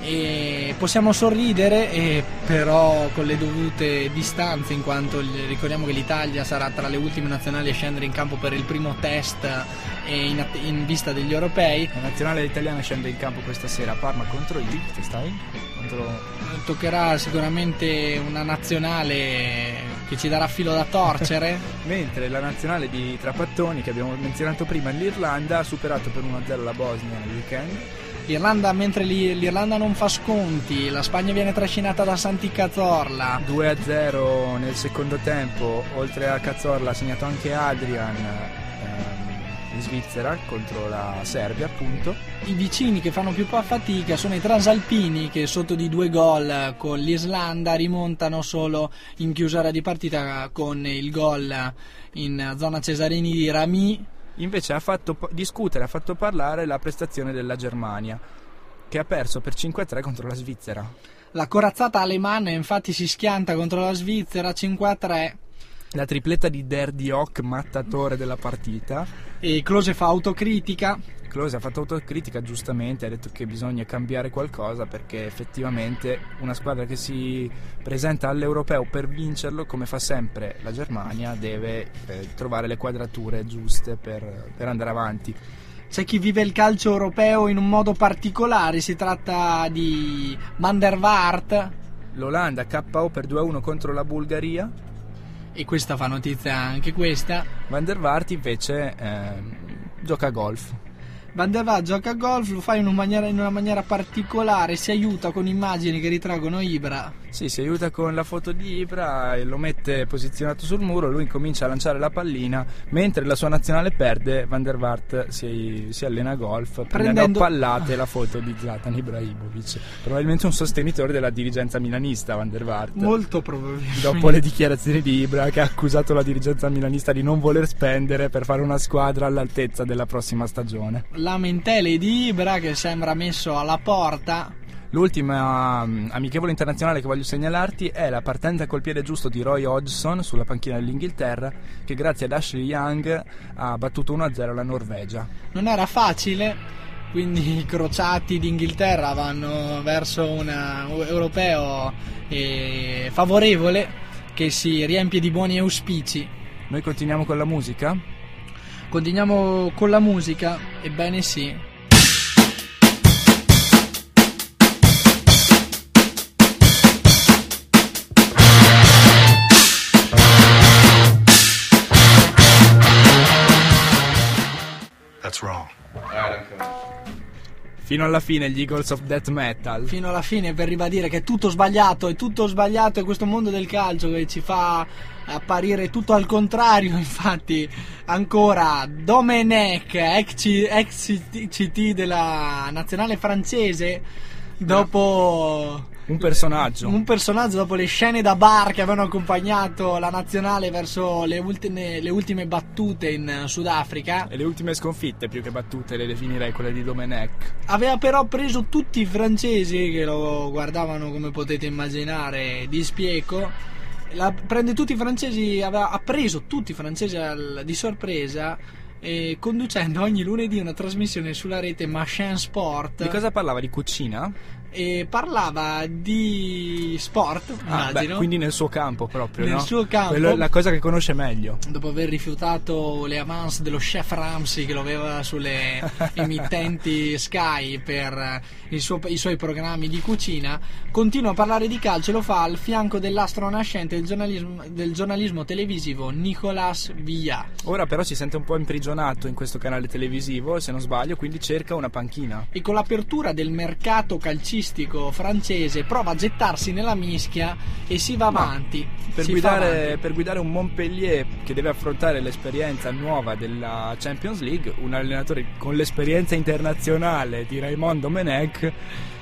E possiamo sorridere, però con le dovute distanze, in quanto ricordiamo che l'Italia sarà tra le ultime nazionali a scendere in campo per il primo test in, in vista degli europei. La nazionale italiana scende in campo questa sera a Parma contro il Liechtenstein. Contro... Toccherà sicuramente una nazionale che ci darà filo da torcere. Mentre la nazionale di Trapattoni, che abbiamo menzionato prima, l'Irlanda, ha superato per 1-0 la Bosnia nel weekend. L'Irlanda, mentre l'Irlanda non fa sconti, la Spagna viene trascinata da Santi Cazorla. 2-0 nel secondo tempo, oltre a Cazorla ha segnato anche Adrian ehm, in Svizzera contro la Serbia appunto. I vicini che fanno più pa- fatica sono i transalpini che sotto di due gol con l'Islanda rimontano solo in chiusura di partita con il gol in zona Cesarini di Rami. Invece ha fatto discutere, ha fatto parlare la prestazione della Germania, che ha perso per 5-3 contro la Svizzera. La corazzata alemanna infatti si schianta contro la Svizzera 5-3 La tripletta di Der Diok, mattatore della partita. e Klose fa autocritica. Klose ha fatto autocritica giustamente, ha detto che bisogna cambiare qualcosa perché effettivamente una squadra che si presenta all'europeo per vincerlo, come fa sempre la Germania, deve eh, trovare le quadrature giuste per, per andare avanti. C'è chi vive il calcio europeo in un modo particolare, si tratta di Van der Vaart L'Olanda KO per 2-1 contro la Bulgaria, e questa fa notizia anche questa. Van der Vaart invece ehm, gioca a golf. Vaart gioca a golf, lo fa in una, maniera, in una maniera particolare, si aiuta con immagini che ritraggono Ibra. Sì, si aiuta con la foto di Ibra e lo mette posizionato sul muro, lui comincia a lanciare la pallina, mentre la sua nazionale perde, Van der Vaart si, si allena a golf prendendo a pallate la foto di Zlatan Ibrahimovic. Probabilmente un sostenitore della dirigenza milanista Van der Vaart. Molto probabilmente. Dopo le dichiarazioni di Ibra che ha accusato la dirigenza milanista di non voler spendere per fare una squadra all'altezza della prossima stagione. Lamentele di Ibra che sembra messo alla porta. L'ultima mm, amichevole internazionale che voglio segnalarti è la partenza col piede giusto di Roy Hodgson sulla panchina dell'Inghilterra che grazie ad Ashley Young ha battuto 1-0 la Norvegia. Non era facile, quindi i crociati d'Inghilterra vanno verso un europeo eh, favorevole che si riempie di buoni auspici. Noi continuiamo con la musica? Continuiamo con la musica, ebbene sì. That's wrong. Fino alla fine gli Eagles of Death Metal. fino alla fine per ribadire che è tutto sbagliato, è tutto sbagliato, è questo mondo del calcio che ci fa apparire tutto al contrario, infatti ancora Domenech, ex, ex CT della nazionale francese, dopo Un personaggio. un personaggio dopo le scene da bar che avevano accompagnato la nazionale verso le ultime, le ultime battute in Sudafrica. E le ultime sconfitte, più che battute, le definirei quelle di Domenech. Aveva però preso tutti i francesi che lo guardavano come potete immaginare di spieco. La- prende tutti i francesi, aveva, ha preso tutti i francesi al- di sorpresa conducendo ogni lunedì una trasmissione sulla rete Machin Sport Di cosa parlava? Di cucina? E parlava di sport, Ah, beh, quindi nel suo campo proprio, Nel no? suo campo. Quello è la cosa che conosce meglio. dopo aver rifiutato le avance dello chef Ramsey che lo aveva sulle emittenti Sky per eh, suo- i suoi programmi di cucina, continua a parlare di calcio e lo fa al fianco dell'astro nascente del giornalismo, del giornalismo televisivo Nicolas Villa. Ora però si sente un po' imprigionato in questo canale televisivo, se non sbaglio, quindi cerca una panchina. E con l'apertura del mercato calcistico francese prova a gettarsi nella mischia e si va avanti. Per si guidare, avanti. per guidare un Montpellier che deve affrontare l'esperienza nuova della Champions League, un allenatore con l'esperienza internazionale di Raymond Domenech.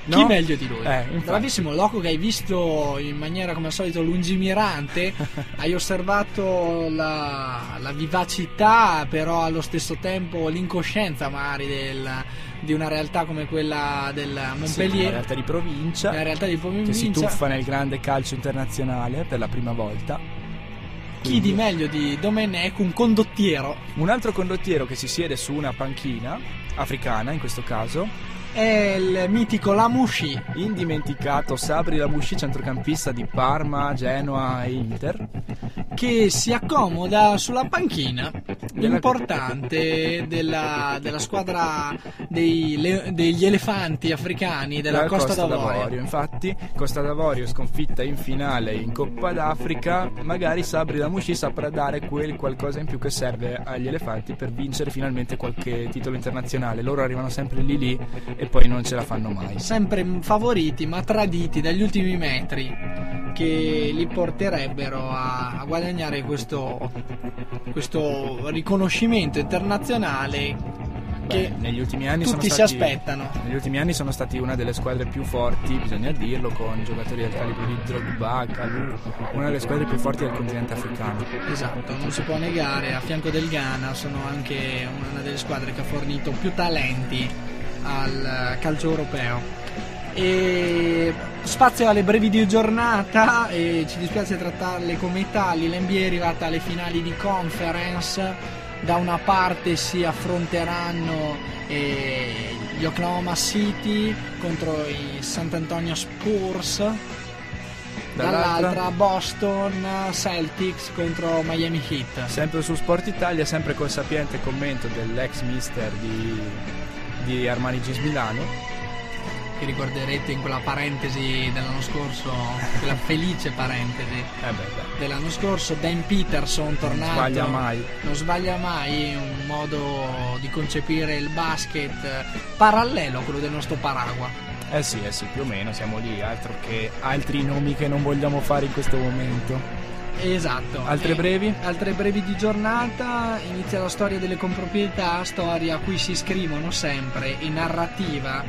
no? Chi meglio di lui? Eh. Bravissimo Loco che hai visto in maniera come al solito lungimirante, hai osservato la, la vivacità, però allo stesso tempo l'incoscienza magari del- di una realtà come quella del Sì, una Montpellier, realtà di provincia una realtà di che si provincia. tuffa nel grande calcio internazionale per la prima volta. Chi di meglio di Domenech, un condottiero, Un altro condottiero che si siede su una panchina, africana in questo caso, è il mitico Lamouchi. indimenticato Sabri Lamouchi, centrocampista di Parma, Genoa e Inter. che si accomoda sulla panchina Della- importante della, della squadra dei le- degli elefanti africani della La Costa, d'Avorio. Infatti, Costa d'Avorio sconfitta in finale in Coppa d'Africa, magari Sabri Lamouchi saprà dare quel qualcosa in più che serve agli elefanti per vincere finalmente qualche titolo internazionale. Loro arrivano sempre lì lì e poi non ce la fanno mai. Sempre favoriti ma traditi dagli ultimi metri che li porterebbero a, a guadagnare questo, questo riconoscimento internazionale che Beh, negli ultimi anni tutti sono si stati, aspettano. Negli ultimi anni sono stati una delle squadre più forti, bisogna dirlo, con giocatori del calibro di Drogba, Kalou, una delle squadre più forti del continente africano. Esatto, non si può negare, a fianco del Ghana sono anche una delle squadre che ha fornito più talenti al calcio europeo. E spazio alle brevi di giornata e ci dispiace trattarle come tali, l'NBA è arrivata alle finali di conference, da una parte si affronteranno eh, gli Oklahoma City contro i Sant'Antonio Spurs, dall'altra Boston Celtics contro Miami Heat. Sempre su Sport Italia, sempre col sapiente commento dell'ex mister di, di Armani Gis Milano. che ricorderete in quella parentesi dell'anno scorso, quella felice parentesi Eh beh, beh, dell'anno scorso, Dan Peterson tornato. sbaglia mai. Non sbaglia mai, un modo di concepire il basket eh, parallelo a quello del nostro Paragua. Eh sì, eh sì, più o meno siamo lì, altro che altri nomi che non vogliamo fare in questo momento. Esatto. Altre E- brevi? Altre brevi di giornata, inizia la storia delle comproprietà, storia a cui si scrivono sempre e narrativa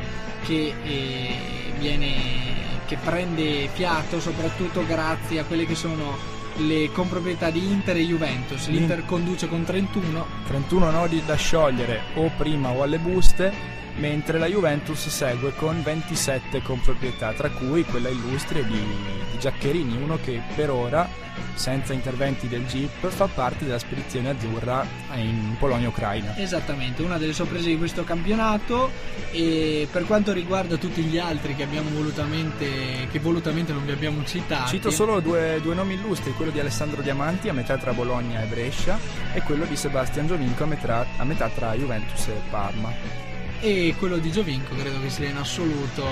che eh, viene che prende fiato soprattutto grazie a quelle che sono le comproprietà di Inter e Juventus. L'Inter conduce con 31, 31 nodi da sciogliere o prima o alle buste mentre la Juventus segue con 27 comproprietà, tra cui quella illustre di, di Giaccherini, uno che per ora, senza interventi del GIP, fa parte della spedizione azzurra in Polonia e Ucraina. Esattamente, una delle sorprese di questo campionato e per quanto riguarda tutti gli altri che abbiamo volutamente, che volutamente non vi abbiamo citati. Cito solo due, due nomi illustri, quello di Alessandro Diamanti a metà tra Bologna e Brescia e quello di Sebastian Giovinco a metà, a metà tra Juventus e Parma. E quello di Giovinco credo che sia in assoluto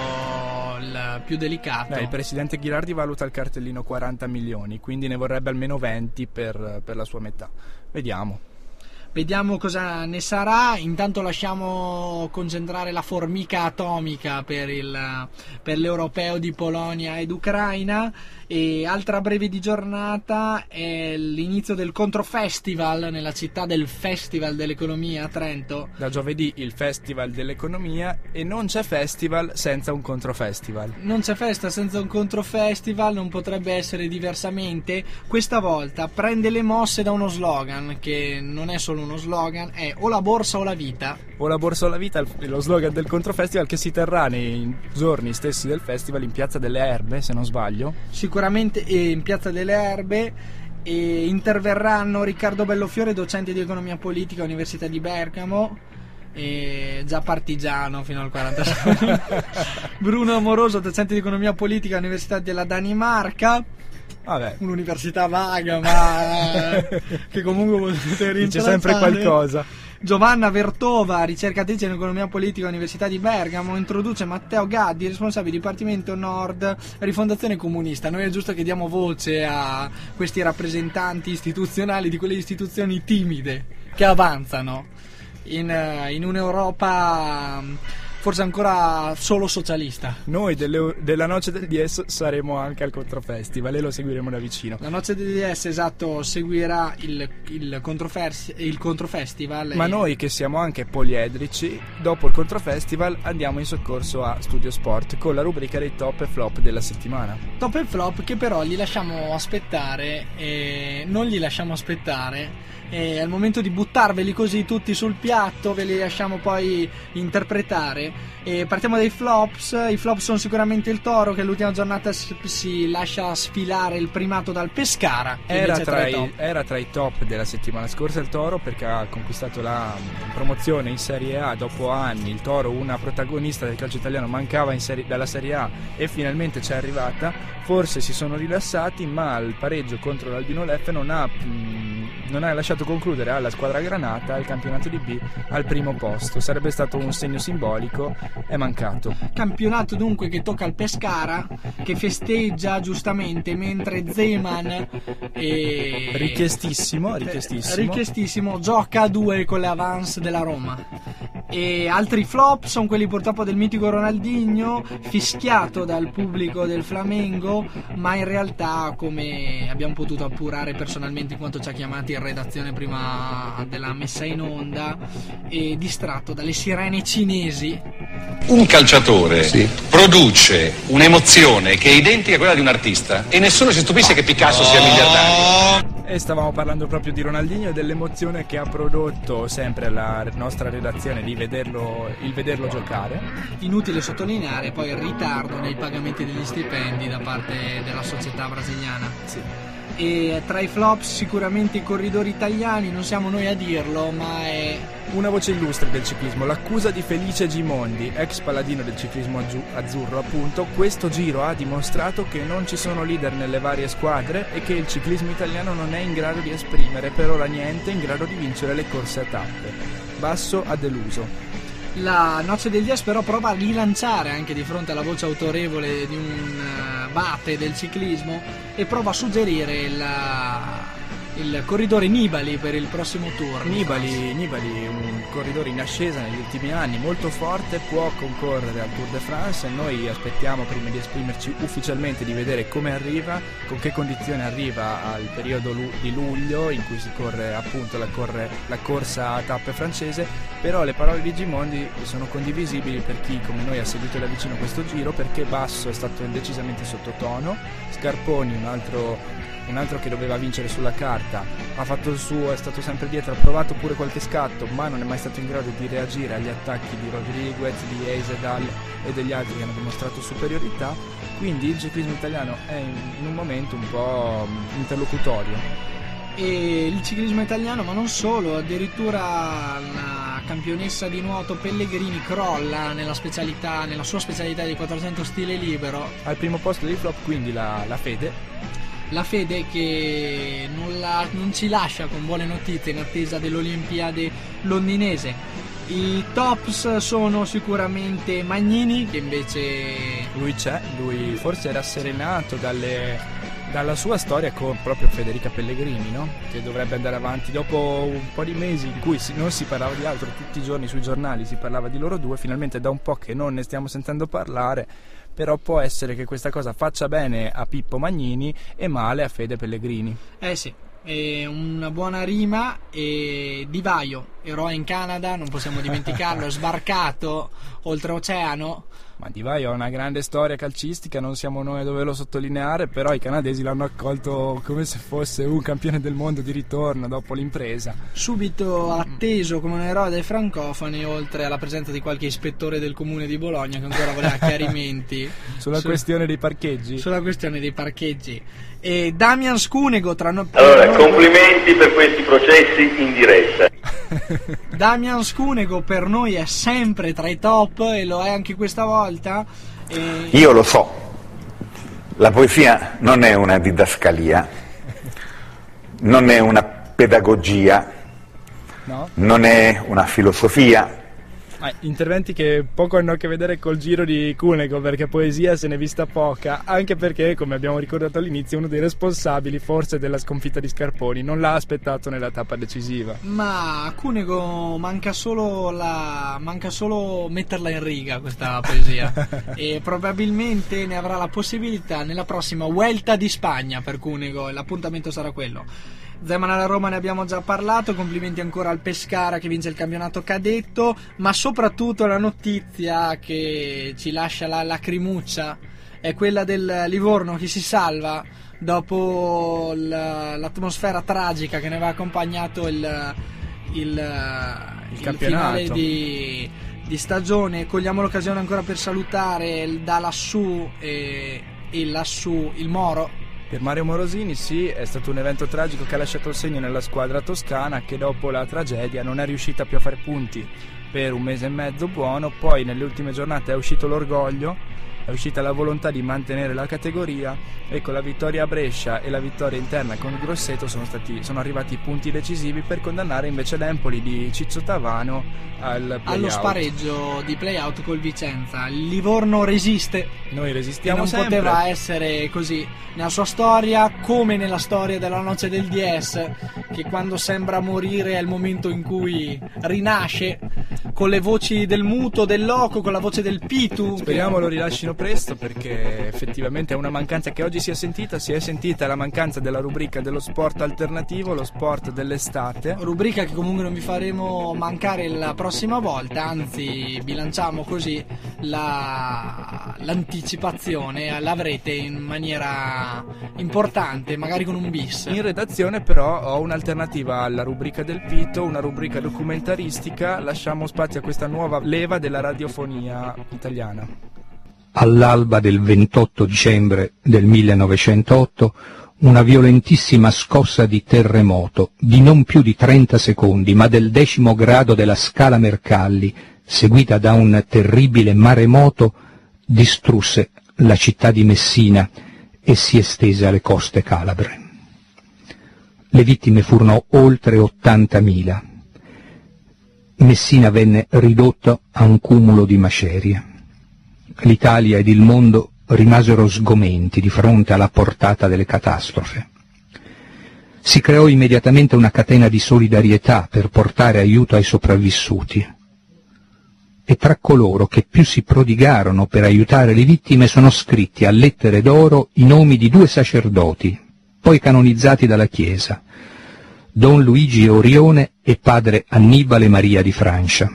il più delicato. Beh, il presidente Ghirardi valuta il cartellino 40 milioni, quindi ne vorrebbe almeno 20 per, per la sua metà. Vediamo. Vediamo cosa ne sarà. Intanto lasciamo concentrare la formica atomica per, il, per l'europeo di Polonia ed Ucraina. E altra breve di giornata è l'inizio del Controfestival nella città del Festival dell'Economia a Trento. Da giovedì il Festival dell'Economia e non c'è festival senza un controfestival. Non c'è festa senza un controfestival, non potrebbe essere diversamente. Questa volta prende le mosse da uno slogan che non è solo uno slogan, è o la borsa o la vita. O la borsa o la vita è lo slogan del controfestival che si terrà nei giorni stessi del festival in Piazza delle Erbe, se non sbaglio. Sicuramente in Piazza delle Erbe e interverranno Riccardo Bellofiore, docente di economia politica Università di Bergamo, e già partigiano fino al 46. Bruno Amoroso, docente di economia politica Università della Danimarca. Vabbè. Un'università vaga, ma che comunque potete Dice sempre qualcosa. Giovanna Vertova, ricercatrice in economia politica all'Università di Bergamo, introduce Matteo Gaddi, responsabile Dipartimento Nord Rifondazione Comunista. Noi è giusto che diamo voce a questi rappresentanti istituzionali di quelle istituzioni timide che avanzano in, in un'Europa forse ancora solo socialista. Noi delle, della Noce del DS saremo anche al Controfestival e lo seguiremo da vicino. La Noce del DS, esatto, seguirà il, il, controfers- il Controfestival. Ma e... noi che siamo anche poliedrici, dopo il Controfestival andiamo in soccorso a Studio Sport con la rubrica dei top e flop della settimana. Top e flop che però gli lasciamo aspettare e non gli lasciamo aspettare. E al momento di buttarveli così tutti sul piatto, ve li lasciamo poi interpretare. E partiamo dai flops. I flop sono sicuramente il Toro, che l'ultima giornata si lascia sfilare il primato dal Pescara. Era tra, i, era tra, i, top della settimana scorsa il Toro perché ha conquistato la promozione in Serie A dopo anni. Il Toro, una protagonista del calcio italiano, mancava serie, dalla Serie A e finalmente c'è arrivata. Forse si sono rilassati, ma il pareggio contro l'Albino Leffe non ha, mh, non ha lasciato concludere alla squadra granata il campionato di B al primo posto. Sarebbe stato un segno simbolico, è mancato. Campionato dunque che tocca al Pescara, che festeggia giustamente mentre Zeman e... richiestissimo, richiestissimo. richiestissimo gioca a due con le avance della Roma. E altri flop sono quelli purtroppo del mitico Ronaldinho, fischiato dal pubblico del Flamengo, ma in realtà come abbiamo potuto appurare personalmente in quanto ci ha chiamati in redazione prima della messa in onda, è distratto dalle sirene cinesi. Un calciatore sì. Produce un'emozione che è identica a quella di un artista e nessuno si stupisce che Picasso sia miliardario. E stavamo parlando proprio di Ronaldinho e dell'emozione che ha prodotto sempre la nostra redazione di vederlo, il vederlo giocare. Inutile sottolineare poi il ritardo nei pagamenti degli stipendi da parte della società brasiliana. Sì e tra i flops sicuramente i corridori italiani, non siamo noi a dirlo, ma è una voce illustre del ciclismo, l'accusa di Felice Gimondi, ex paladino del ciclismo azzurro appunto, questo giro ha dimostrato che non ci sono leader nelle varie squadre e che il ciclismo italiano non è in grado di esprimere per ora niente in grado di vincere le corse a tappe. Basso ha deluso. La Noce del Dies però prova a rilanciare anche di fronte alla voce autorevole di un uh, bate del ciclismo e prova a suggerire la, il corridore Nibali per il prossimo tour. Nibali, Nibali, un corridore in ascesa negli ultimi anni, molto forte, può concorrere al Tour de France. Noi aspettiamo prima di esprimerci ufficialmente di vedere come arriva, con che condizioni arriva al periodo di luglio in cui si corre appunto la, corre, la corsa a tappe francese, però le parole di Gimondi sono condivisibili per chi come noi ha seguito da vicino questo giro perché Basso è stato decisamente sottotono, Scarponi un altro un altro che doveva vincere sulla carta ha fatto il suo, è stato sempre dietro, ha provato pure qualche scatto, ma non è mai stato in grado di reagire agli attacchi di Rodriguez, di Eisedal e degli altri che hanno dimostrato superiorità. Quindi il ciclismo italiano è in, un momento un po' mm, interlocutorio. E il ciclismo italiano, ma non solo, addirittura la campionessa di nuoto Pellegrini crolla nella, specialità, nella sua specialità di 400 stile libero. Al primo posto dei flop quindi la, la Fede, La Fede che non, la- non ci lascia con buone notizie in attesa dell'Olimpiade londinese. I tops sono sicuramente Magnini, che invece lui c'è, lui forse era serenato dalle- dalla sua storia con proprio Federica Pellegrini, no? che dovrebbe andare avanti dopo un po' di mesi in cui non si parlava di altro, tutti i giorni sui giornali si parlava di loro due, finalmente da un po' che non ne stiamo sentendo parlare, però può essere che questa cosa faccia bene a Pippo Magnini e male a Fede Pellegrini. Eh sì, è una buona rima e Di Vaio, eroe in Canada, non possiamo dimenticarlo, è sbarcato oltreoceano. Ma Di Vaio ha una grande storia calcistica, non siamo noi a doverlo sottolineare, però i canadesi l'hanno accolto come se fosse un campione del mondo di ritorno dopo l'impresa. Subito atteso come un eroe dei francofoni, oltre alla presenza di qualche ispettore del comune di Bologna che ancora voleva chiarimenti Sulla su- questione dei parcheggi. sulla questione dei parcheggi. E Damian Scunego, tra Allora, complimenti per questi processi in diretta. Damian Scunego per noi è sempre tra i top e lo è anche questa volta. E- Io lo so, la poesia non è una didascalia, non è una pedagogia, No? non è una filosofia, Ah, interventi che poco hanno a che vedere col giro di Cunego, perché poesia se n'è vista poca, anche perché, come abbiamo ricordato all'inizio, uno dei responsabili forse della sconfitta di Scarponi non l'ha aspettato nella tappa decisiva. Ma a Cunego manca solo, la... manca solo metterla in riga questa poesia e probabilmente ne avrà la possibilità nella prossima Vuelta di Spagna per Cunego e l'appuntamento sarà quello. Zeman alla Roma ne abbiamo già parlato, complimenti ancora al Pescara che vince il campionato cadetto, ma soprattutto la notizia che ci lascia la lacrimuccia è quella del Livorno che si salva dopo l'atmosfera tragica che ne aveva accompagnato il, il, il campionato. finale di, di stagione. Cogliamo l'occasione ancora per salutare il- da lassù e, e lassù il Moro. Per Mario Morosini sì, è stato un evento tragico che ha lasciato il segno nella squadra toscana che dopo la tragedia non è riuscita più a fare punti. Per un mese e mezzo buono, poi nelle ultime giornate è uscito l'orgoglio, è uscita la volontà di mantenere la categoria. E con la vittoria a Brescia e la vittoria interna con Grosseto sono, stati, sono arrivati i punti decisivi per condannare invece l'Empoli di Ciccio Tavano al Allo spareggio di playout col Vicenza. Il Livorno resiste. Noi e resistiamo non sempre. poteva essere così. Nella sua storia come nella storia della noce del DS che quando sembra morire è il momento in cui rinasce con le voci del muto, del loco, con la voce del pitu Speriamo lo rilascino presto perché effettivamente è una mancanza che oggi si è sentita, si è sentita la mancanza della rubrica dello sport alternativo, lo sport dell'estate. rubrica che comunque non vi faremo mancare la prossima volta, anzi bilanciamo così la- l'anticipazione, l'avrete in maniera importante, magari con un bis. In redazione però ho un'alternativa alla rubrica del Pito, una rubrica documentaristica, lasciamo spazio a questa nuova leva della radiofonia italiana. All'alba del 28 dicembre del 1908 una violentissima scossa di terremoto di non più di 30 secondi, ma del decimo grado della scala Mercalli, seguita da un terribile maremoto, distrusse la città di Messina e si estese alle coste calabre. Le vittime furono oltre 80.000. Messina venne ridotto a un cumulo di macerie. L'Italia ed il mondo rimasero sgomenti di fronte alla portata delle catastrofe. Si creò immediatamente una catena di solidarietà per portare aiuto ai sopravvissuti. E tra coloro che più si prodigarono per aiutare le vittime sono scritti a lettere d'oro i nomi di due sacerdoti, poi canonizzati dalla Chiesa, Don Luigi Orione e padre Annibale Maria di Francia.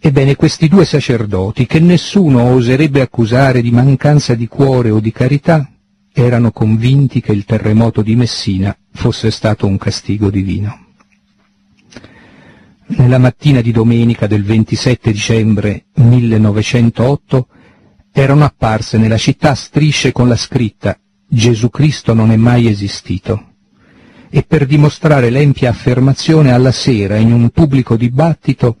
Ebbene, questi due sacerdoti, che nessuno oserebbe accusare di mancanza di cuore o di carità, erano convinti che il terremoto di Messina fosse stato un castigo divino. Nella mattina di domenica del 27 dicembre 1908 erano apparse nella città strisce con la scritta Gesù Cristo non è mai esistito e per dimostrare l'empia affermazione alla sera in un pubblico dibattito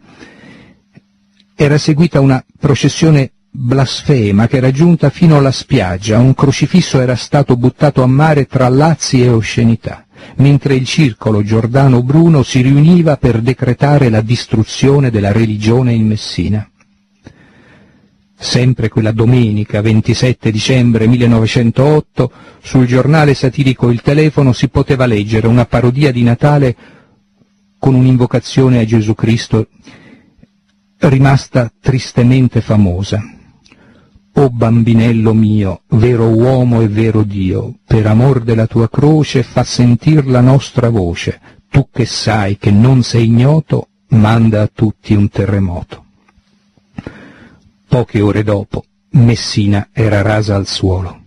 era seguita una processione blasfema che era giunta fino alla spiaggia, un crocifisso era stato buttato a mare tra lazzi e oscenità, mentre il circolo Giordano Bruno si riuniva per decretare la distruzione della religione in Messina. Sempre quella domenica 27 dicembre 1908 sul giornale satirico Il Telefono si poteva leggere una parodia di Natale con un'invocazione a Gesù Cristo rimasta tristemente famosa. O bambinello mio, vero uomo e vero Dio, per amor della tua croce fa sentir la nostra voce, tu che sai che non sei ignoto, manda a tutti un terremoto. Poche ore dopo, Messina era rasa al suolo.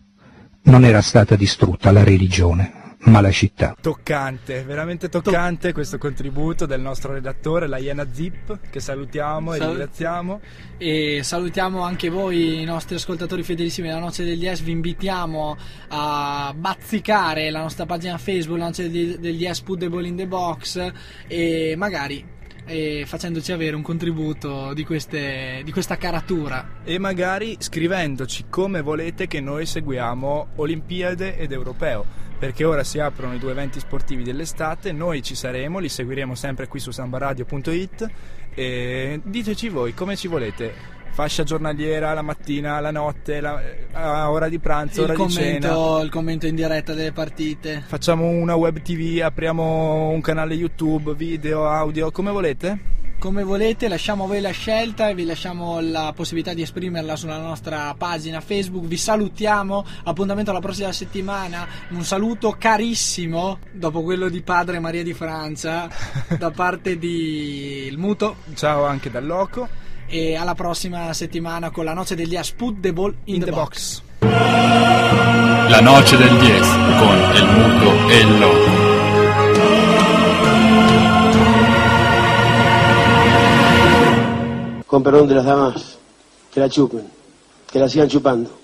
Non era stata distrutta la religione, ma la città. Toccante, veramente toccante questo contributo del nostro redattore, la Iena Zip, che salutiamo e Sal- ringraziamo. E salutiamo anche voi, i nostri ascoltatori fedelissimi della Noce degli Es. Vi invitiamo a bazzicare la nostra pagina Facebook, la Noce degli Es Puddable in the Box, e magari eh, facendoci avere un contributo di, queste, di questa caratura. E magari scrivendoci come volete che noi seguiamo Olimpiade ed Europeo, perché ora si aprono i due eventi sportivi dell'estate, noi ci saremo, li seguiremo sempre qui su sambaradio.it e diteci voi come ci volete. Fascia giornaliera, la mattina, la notte, la, a ora di pranzo, Il ora di cena. commento, il commento in diretta delle partite. Facciamo una web TV, apriamo un canale YouTube, video, audio, come volete? Come volete, lasciamo a voi la scelta e vi lasciamo la possibilità di esprimerla sulla nostra pagina Facebook. Vi salutiamo, appuntamento alla prossima settimana. Un saluto carissimo dopo quello di padre Maria di Francia da parte di Il Muto. Ciao anche dal Loco. E alla prossima settimana con la noce degli Asput the Ball in, the, box. La noche del 10 con el muto e el loco. Con perdón de las damas, que la chupen, que la sigan chupando.